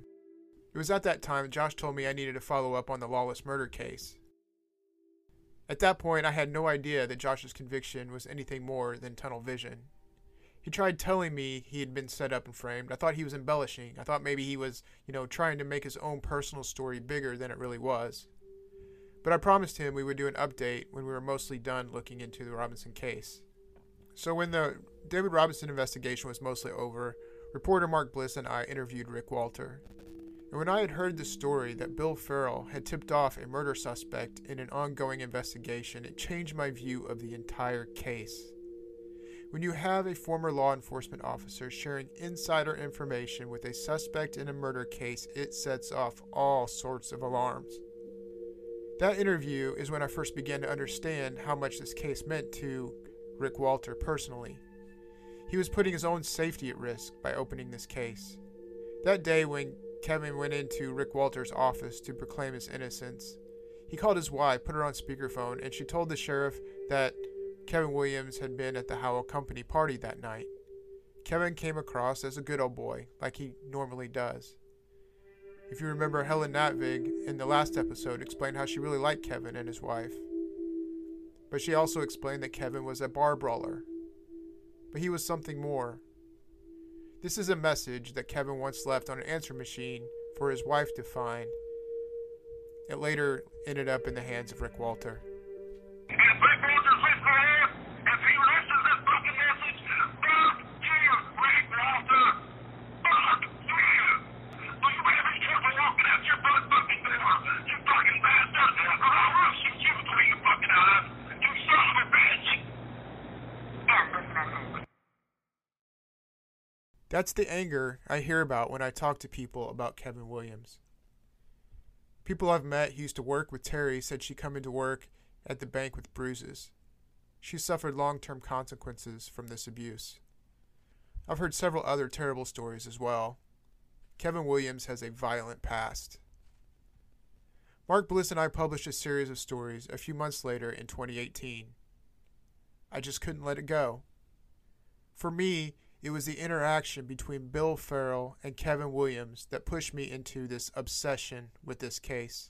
It was at that time that Josh told me I needed to follow up on the lawless murder case. At that point, I had no idea that Josh's conviction was anything more than tunnel vision. He tried telling me he had been set up and framed. I thought he was embellishing. I thought maybe he was, you know, trying to make his own personal story bigger than it really was. But I promised him we would do an update when we were mostly done looking into the Robinson case. So when the David Robinson investigation was mostly over, reporter Mark Bliss and I interviewed Rick Walter. And when I had heard the story that Bill Farrell had tipped off a murder suspect in an ongoing investigation, it changed my view of the entire case. When you have a former law enforcement officer sharing insider information with a suspect in a murder case, it sets off all sorts of alarms. That interview is when I first began to understand how much this case meant to Rick Walter personally. He was putting his own safety at risk by opening this case. That day, when Kevin went into Rick Walter's office to proclaim his innocence, he called his wife, put her on speakerphone, and she told the sheriff that Kevin Williams had been at the Howell Company party that night. Kevin came across as a good old boy, like he normally does. If you remember, Helen Natvig in the last episode explained how she really liked Kevin and his wife. But she also explained that Kevin was a bar brawler. But he was something more. This is a message that Kevin once left on an answer machine for his wife to find. It later ended up in the hands of Rick Walter. That's the anger I hear about when I talk to people about Kevin Williams. People I've met who used to work with Terry said she come into work at the bank with bruises. She suffered long term consequences from this abuse. I've heard several other terrible stories as well. Kevin Williams has a violent past. Mark Bliss and I published a series of stories a few months later in 2018. I just couldn't let it go. For me, it was the interaction between Bill Farrell and Kevin Williams that pushed me into this obsession with this case.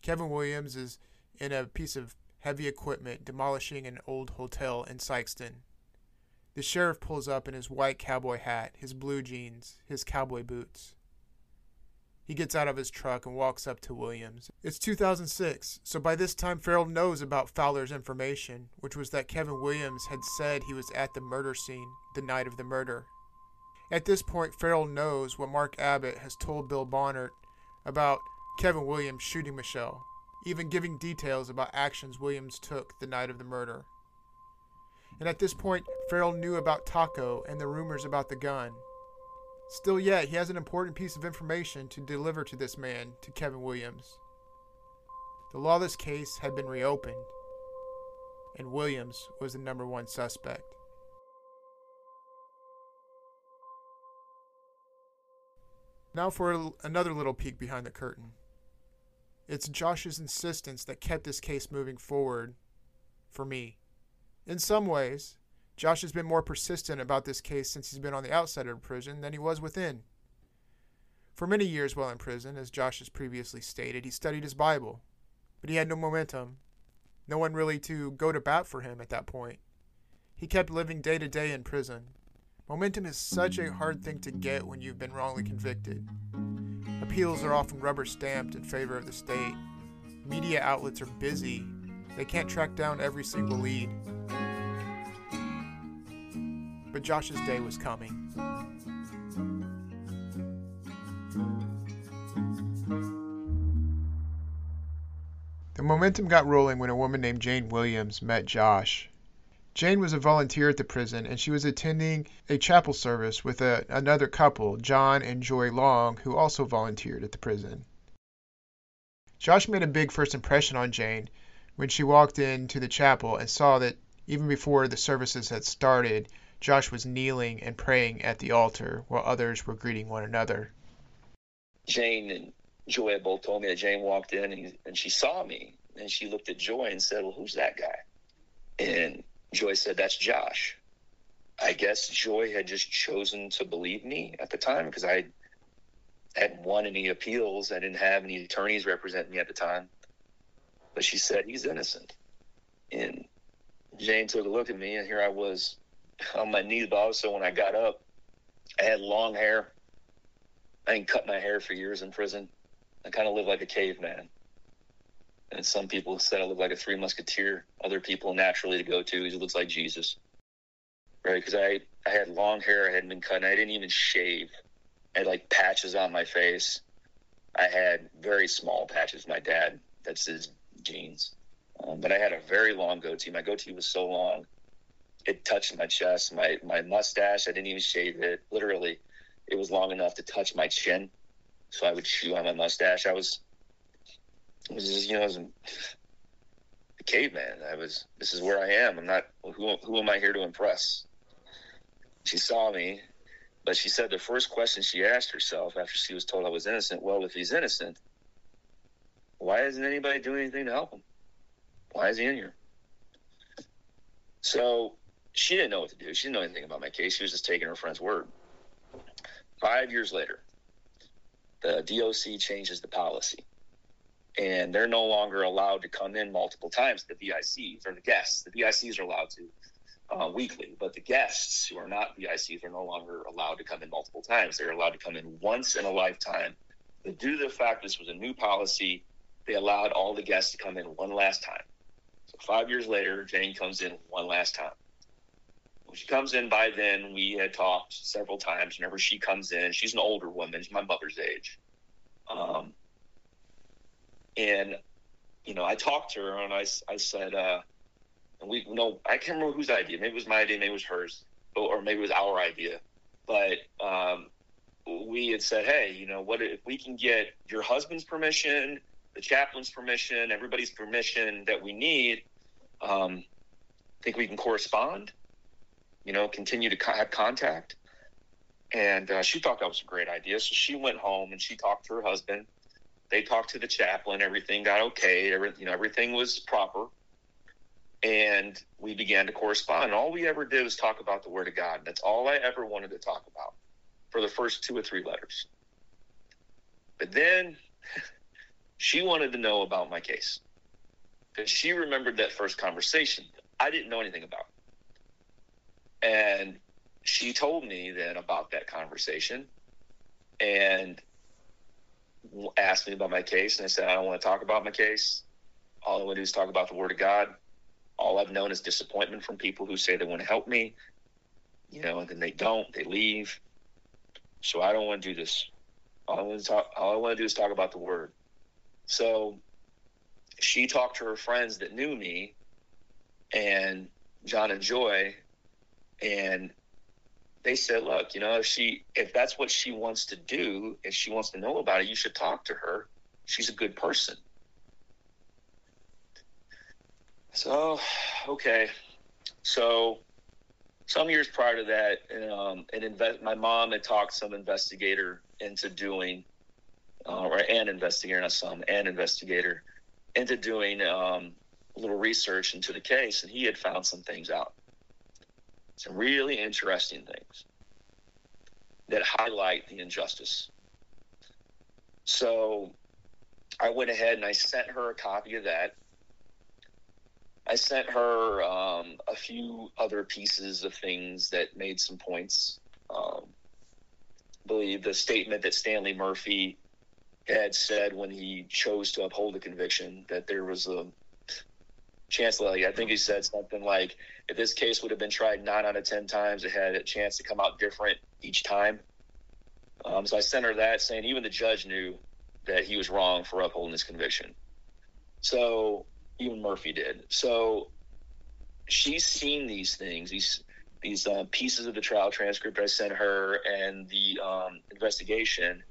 Kevin Williams is in a piece of heavy equipment demolishing an old hotel in Sikeston. The sheriff pulls up in his white cowboy hat, his blue jeans, his cowboy boots. He gets out of his truck and walks up to Williams. It's 2006, so by this time Farrell knows about Fowler's information, which was that Kevin Williams had said he was at the murder scene the night of the murder. At this point, Farrell knows what Mark Abbott has told Bill Bonnert about Kevin Williams shooting Michelle, even giving details about actions Williams took the night of the murder. And at this point, Farrell knew about Taco and the rumors about the gun. Still yet, he has an important piece of information to deliver to this man, to Kevin Williams. The lawless case had been reopened, and Williams was the number one suspect. Now for a, another little peek behind the curtain. It's Josh's insistence that kept this case moving forward for me. In some ways, Josh has been more persistent about this case since he's been on the outside of prison than he was within. For many years while in prison, as Josh has previously stated, he studied his Bible, but he had no momentum, no one really to go to bat for him at that point. He kept living day to day in prison. Momentum is such a hard thing to get when you've been wrongly convicted. Appeals are often rubber stamped in favor of the state. Media outlets are busy, they can't track down every single lead but Josh's day was coming. The momentum got rolling when a woman named Jane Williams met Josh. Jane was a volunteer at the prison and she was attending a chapel service with a, another couple, John and Joy Long, who also volunteered at the prison. Josh made a big first impression on Jane when she walked into the chapel and saw that even before the services had started, Josh was kneeling and praying at the altar while others were greeting one another. Jane and Joy both told me that Jane walked in and, and she saw me and she looked at Joy and said, Well, who's that guy? And Joy said, That's Josh. I guess Joy had just chosen to believe me at the time because I hadn't won any appeals. I didn't have any attorneys represent me at the time. But she said, He's innocent. And Jane took a look at me, and here I was on my knees, but also when I got up, I had long hair. I didn't cut my hair for years in prison. I kind of lived like a caveman. And some people said I looked like a three musketeer. Other people naturally to go to, he looks like Jesus. Right? Because I, I had long hair. I hadn't been cut. And I didn't even shave. I had like patches on my face. I had very small patches. My dad, that's his genes. Um, but I had a very long goatee. My goatee was so long it touched my chest, my my mustache. I didn't even shave it. Literally, it was long enough to touch my chin, so I would chew on my mustache. I was, it was just, you know, I was a caveman. I was. This is where I am. I'm not. Who who am I here to impress? She saw me, but she said the first question she asked herself after she was told I was innocent. Well, if he's innocent, why isn't anybody doing anything to help him? Why is he in here? So she didn't know what to do. She didn't know anything about my case. She was just taking her friend's word. Five years later, the DOC changes the policy, and they're no longer allowed to come in multiple times. The VICs or the guests, the VICs are allowed to uh, weekly, but the guests who are not VICs are no longer allowed to come in multiple times. They're allowed to come in once in a lifetime. But due to the fact this was a new policy, they allowed all the guests to come in one last time. So five years later, Jane comes in one last time. She comes in, by then we had talked several times. Whenever she comes in, she's an older woman. She's my mother's age. Um, and you know, I talked to her and I, I said, uh, and we no, I can't remember whose idea. Maybe it was my idea, maybe it was hers, or maybe it was our idea. But um, we had said, hey, you know, what if we can get your husband's permission, the chaplain's permission, everybody's permission that we need? Um, I think we can correspond? You know, continue to co- have contact. And uh, she thought that was a great idea, so she went home and she talked to her husband. They talked to the chaplain. Everything got okay. Every, you know, everything was proper and we began to correspond. And all we ever did was talk about the Word of God. That's all I ever wanted to talk about for the first two or three letters. But then she wanted to know about my case because she remembered that first conversation. I didn't know anything about. And she told me then about that conversation and asked me about my case. And I said, I don't want to talk about my case. All I want to do is talk about the Word of God all I've known is disappointment from people who say they want to help me, you know, and then they don't, they leave. So I don't want to do this. All I want to talk, all I want to do is talk about the word. So she talked to her friends that knew me and John and Joy, and they said, look, you know, if she, if that's what she wants to do, if she wants to know about it, you should talk to her. She's a good person. So, okay. So, some years prior to that, um, an invest, my mom had talked some investigator into doing, uh, or an investigator, not some, an investigator, into doing um, a little research into the case, and he had found some things out. Some really interesting things that highlight the injustice. So I went ahead and I sent her a copy of that I sent her um, a few other pieces of things that made some points. Um, I believe the statement that Stanley Murphy had said when he chose to uphold the conviction that there was a chance. Like I think he said something like, "If this case would have been tried nine out of ten times, it had a chance to come out different each time." Um, so I sent her that, saying even the judge knew that he was wrong for upholding this conviction. So even Murphy did. So she's seen these things, these these uh, pieces of the trial transcript I sent her and the um, investigation,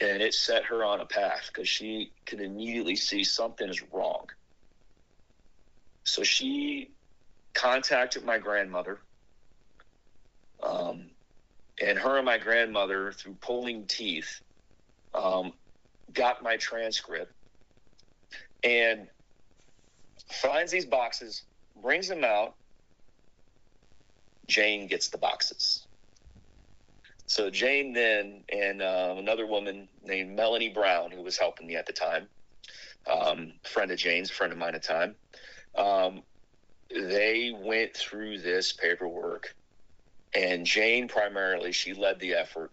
and it set her on a path because she could immediately see something is wrong. So she contacted my grandmother. Um, and her and my grandmother, through pulling teeth, um, got my transcript. And finds these boxes, brings them out. Jane gets the boxes. So Jane then and uh, another woman named Melanie Brown, who was helping me at the time, um, friend of Jane's, friend of mine at the time, um, they went through this paperwork. And Jane primarily, she led the effort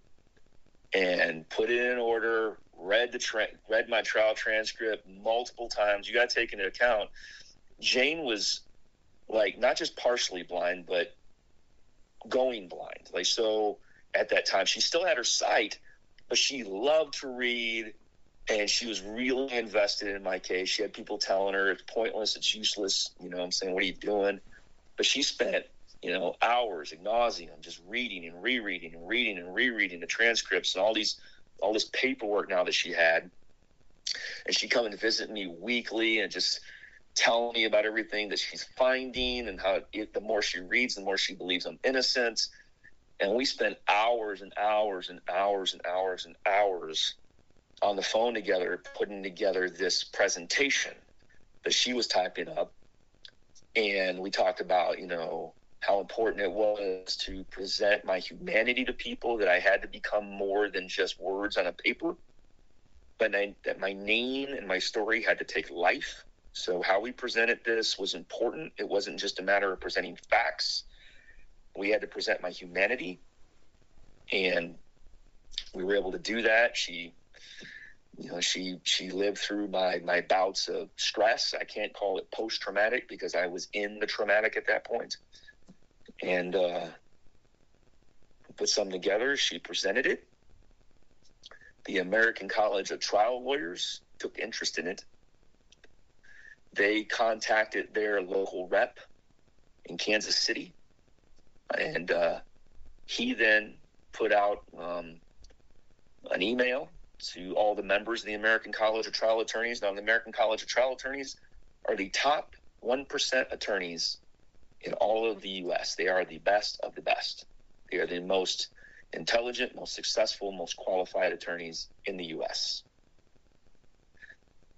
and put it in order, read the tra- read my trial transcript multiple times. You got to take into account Jane was like not just partially blind, but going blind. Like so at that time, she still had her sight, but she loved to read and she was really invested in my case. She had people telling her it's pointless, it's useless. You know, I'm saying, what are you doing? But she spent, you know, hours ad nauseum just reading and rereading and reading and rereading the transcripts and all these, all this paperwork now that she had. And she'd come and visit me weekly and just telling me about everything that she's finding and how it, the more she reads, the more she believes I'm innocent. And we spent hours and hours and hours and hours and hours on the phone together, putting together this presentation that she was typing up. And we talked about, you know, how important it was to present my humanity to people, that I had to become more than just words on a paper, but I, that my name and my story had to take life. So, how we presented this was important. It wasn't just a matter of presenting facts, we had to present my humanity. And we were able to do that. She you know she she lived through my my bouts of stress i can't call it post traumatic because i was in the traumatic at that point and uh, put some together. She presented it. The American College of Trial Lawyers took interest in it. They contacted their local rep in Kansas City, and uh, he then put out um, an email to all the members of the American College of Trial Attorneys. Now, the American College of Trial Attorneys are the top 1% attorneys in all of the U.S. They are the best of the best. They are the most intelligent, most successful, most qualified attorneys in the U.S.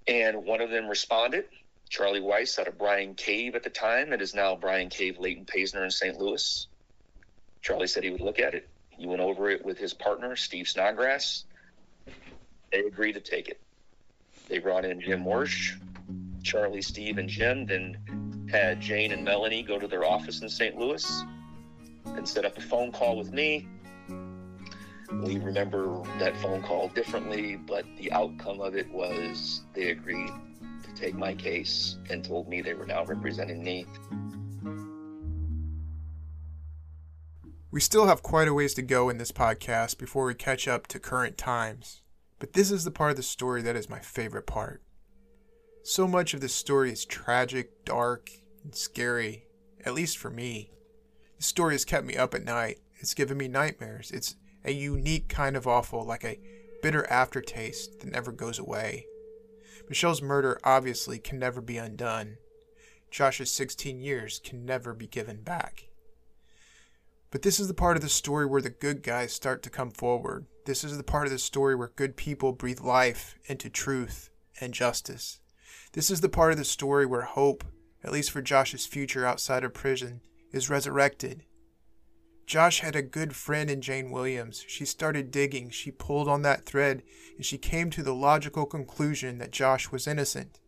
And one of them responded, Charlie Weiss out of Bryan Cave at the time. It is now Bryan Cave Leighton Paisner in St. Louis. Charlie said he would look at it. He went over it with his partner, Steve Snodgrass. They agreed to take it. They brought in Jim Wyrsch, Charlie, Steve, and Jim. Then had Jane and Melanie go to their office in St. Louis and set up a phone call with me. We remember that phone call differently, but the outcome of it was they agreed to take my case and told me they were now representing me. We still have quite a ways to go in this podcast before we catch up to current times, but this is the part of the story that is my favorite part. So much of this story is tragic, dark, and scary, at least for me. The story has kept me up at night. It's given me nightmares. It's a unique kind of awful, like a bitter aftertaste that never goes away. Michelle's murder obviously can never be undone. Josh's 16 years can never be given back. But this is the part of the story where the good guys start to come forward. This is the part of the story where good people breathe life into truth and justice. This is the part of the story where hope, at least for Josh's future outside of prison, is resurrected. Josh had a good friend in Jane Williams. She started digging, she pulled on that thread, and she came to the logical conclusion that Josh was innocent.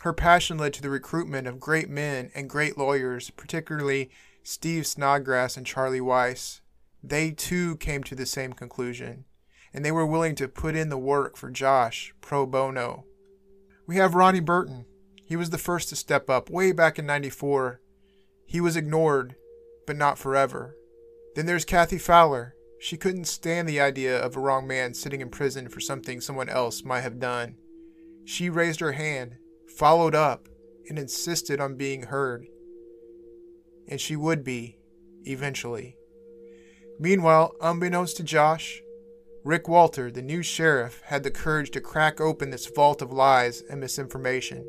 Her passion led to the recruitment of great men and great lawyers, particularly Steve Snodgrass and Charlie Weiss. They too came to the same conclusion, and they were willing to put in the work for Josh pro bono. We have Ronnie Burton. He was the first to step up way back in 94. He was ignored, but not forever. Then there's Kathy Fowler. She couldn't stand the idea of a wrong man sitting in prison for something someone else might have done. She raised her hand, followed up, and insisted on being heard. And she would be, eventually. Meanwhile, unbeknownst to Josh, Rick Walter, the new sheriff, had the courage to crack open this vault of lies and misinformation.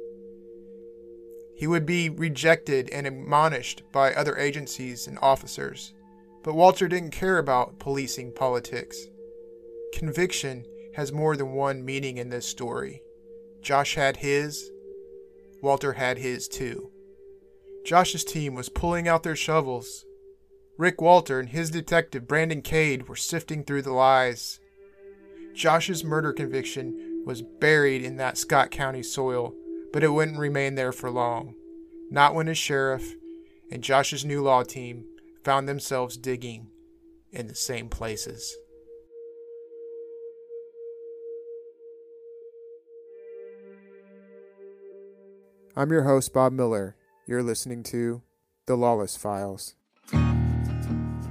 He would be rejected and admonished by other agencies and officers, but Walter didn't care about policing politics. Conviction has more than one meaning in this story. Josh had his, Walter had his too. Josh's team was pulling out their shovels. Rick Walter and his detective Brandon Cade were sifting through the lies. Josh's murder conviction was buried in that Scott County soil, but it wouldn't remain there for long. Not when his sheriff and Josh's new law team found themselves digging in the same places. I'm your host, Bob Miller. You're listening to The Lawless Files.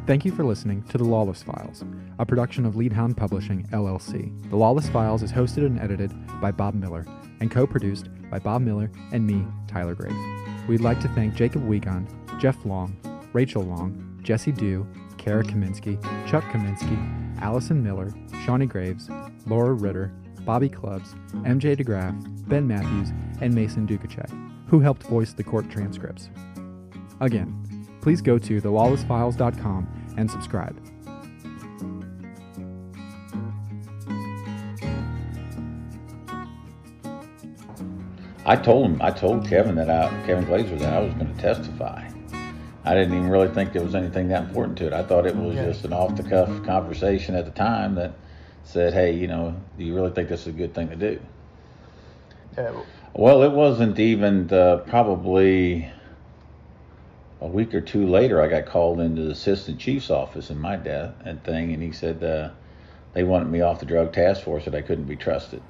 Thank you for listening to The Lawless Files, a production of Leadhound Publishing, LLC. The Lawless Files is hosted and edited by Bob Miller and co produced by Bob Miller and me, Tyler Grace. We'd like to thank Jacob Wiegand, Jeff Long, Rachel Long, Jesse Dew, Kara Kaminsky, Chuck Kaminsky, Allison Miller, Shawnee Graves, Laura Ritter, Bobby Clubs, MJ DeGraff, Ben Matthews, and Mason Dukacek, who helped voice the court transcripts. Again, please go to thelawlessfiles.com and subscribe. I told him, I told Kevin that I, Kevin Glazer, that I was going to testify. I didn't even really think there was anything that important to it. I thought it was Yeah. just an off the cuff conversation at the time that said, hey, you know, do you really think this is a good thing to do? Yeah. Well, it wasn't even uh, probably a week or two later. I got called into the assistant chief's office in my death and thing, and he said uh, they wanted me off the drug task force that I couldn't be trusted.